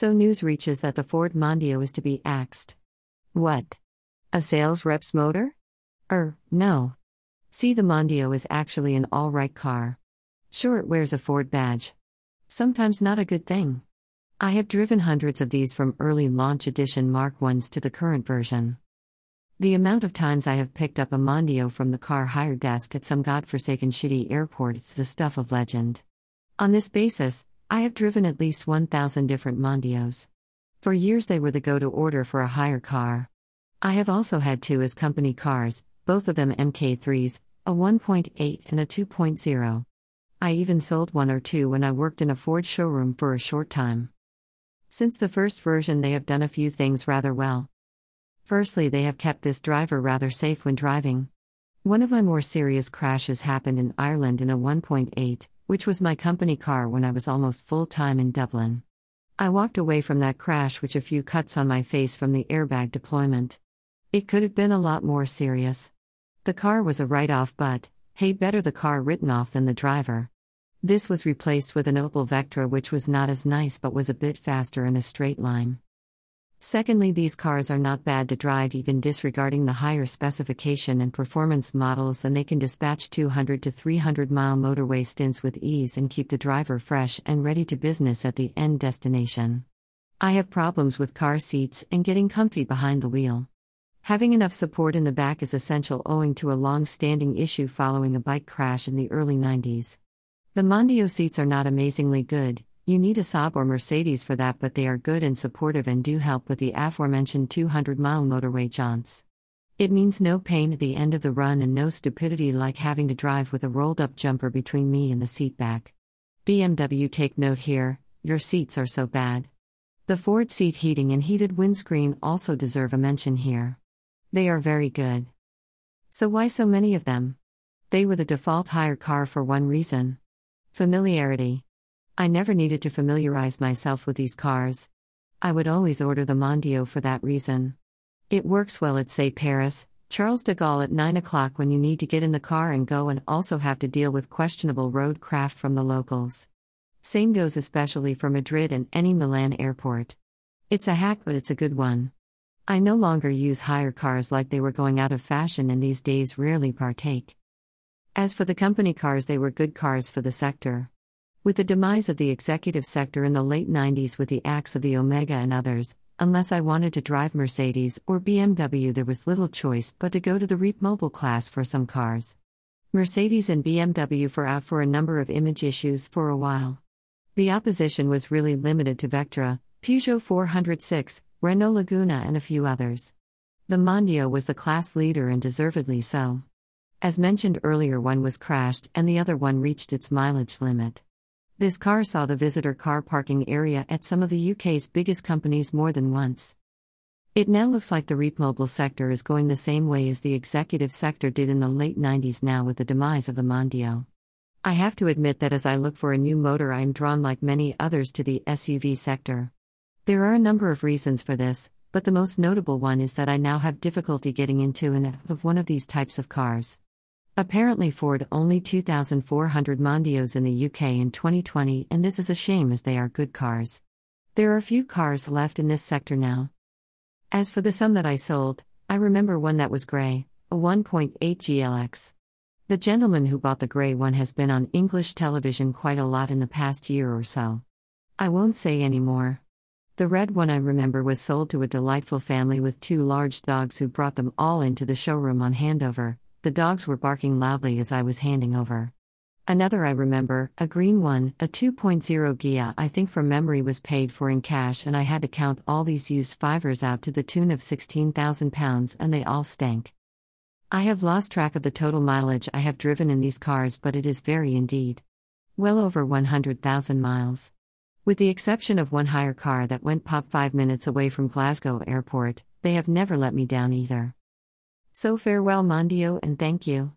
So news reaches that the Ford Mondeo is to be axed. What? A sales rep's motor? Er, no. See, the Mondeo is actually an alright car. Sure, it wears a Ford badge. Sometimes not a good thing. I have driven hundreds of these from early launch edition Mark 1s to the current version. The amount of times I have picked up a Mondeo from the car hire desk at some godforsaken shitty airport is the stuff of legend. On this basis, I have driven at least 1,000 different Mondeos. For years, they were the go to order for a hire car. I have also had two as company cars, both of them MK3s, a 1.8 and a 2.0. I even sold one or two when I worked in a Ford showroom for a short time. Since the first version, they have done a few things rather well. Firstly, they have kept this driver rather safe when driving. One of my more serious crashes happened in Ireland in a 1.8, which was my company car when I was almost full time in Dublin. I walked away from that crash with a few cuts on my face from the airbag deployment. It could have been a lot more serious. The car was a write off, but, hey, better the car written off than the driver. This was replaced with an Opel Vectra, which was not as nice but was a bit faster in a straight line. Secondly, these cars are not bad to drive even disregarding the higher specification and performance models, and they can dispatch 200 to 300 mile motorway stints with ease and keep the driver fresh and ready to business at the end destination. I have problems with car seats and getting comfy behind the wheel. Having enough support in the back is essential owing to a long standing issue following a bike crash in the early 90s. The Mondeo seats are not amazingly good, you need a Saab or Mercedes for that, but they are good and supportive and do help with the aforementioned 200 mile motorway jaunts. It means no pain at the end of the run and no stupidity like having to drive with a rolled up jumper between me and the seat back. BMW take note here, your seats are so bad. The Ford seat heating and heated windscreen also deserve a mention here. They are very good. So, why so many of them? They were the default hire car for one reason familiarity. I never needed to familiarize myself with these cars. I would always order the Mondeo for that reason. It works well at, say, Paris, Charles de Gaulle at 9 o'clock when you need to get in the car and go and also have to deal with questionable road craft from the locals. Same goes especially for Madrid and any Milan airport. It's a hack, but it's a good one. I no longer use hire cars like they were going out of fashion and these days rarely partake. As for the company cars, they were good cars for the sector. With the demise of the executive sector in the late 90s with the acts of the Omega and others, unless I wanted to drive Mercedes or BMW, there was little choice but to go to the REAP Mobile class for some cars. Mercedes and BMW for out for a number of image issues for a while. The opposition was really limited to Vectra, Peugeot 406, Renault Laguna, and a few others. The Mondeo was the class leader and deservedly so. As mentioned earlier, one was crashed and the other one reached its mileage limit. This car saw the visitor car parking area at some of the UK's biggest companies more than once. It now looks like the REAP mobile sector is going the same way as the executive sector did in the late 90s now with the demise of the Mondeo. I have to admit that as I look for a new motor, I am drawn like many others to the SUV sector. There are a number of reasons for this, but the most notable one is that I now have difficulty getting into and out of one of these types of cars. Apparently, Ford only 2,400 Mondeos in the UK in 2020, and this is a shame as they are good cars. There are few cars left in this sector now. As for the some that I sold, I remember one that was grey, a 1.8 GLX. The gentleman who bought the grey one has been on English television quite a lot in the past year or so. I won't say any more. The red one I remember was sold to a delightful family with two large dogs who brought them all into the showroom on handover, the dogs were barking loudly as I was handing over. Another I remember, a green one, a 2.0 Ghia, I think from memory was paid for in cash, and I had to count all these used fivers out to the tune of £16,000, and they all stank. I have lost track of the total mileage I have driven in these cars, but it is very indeed. Well over 100,000 miles. With the exception of one hire car that went pop five minutes away from Glasgow Airport, they have never let me down either. So farewell, Mondeo, and thank you.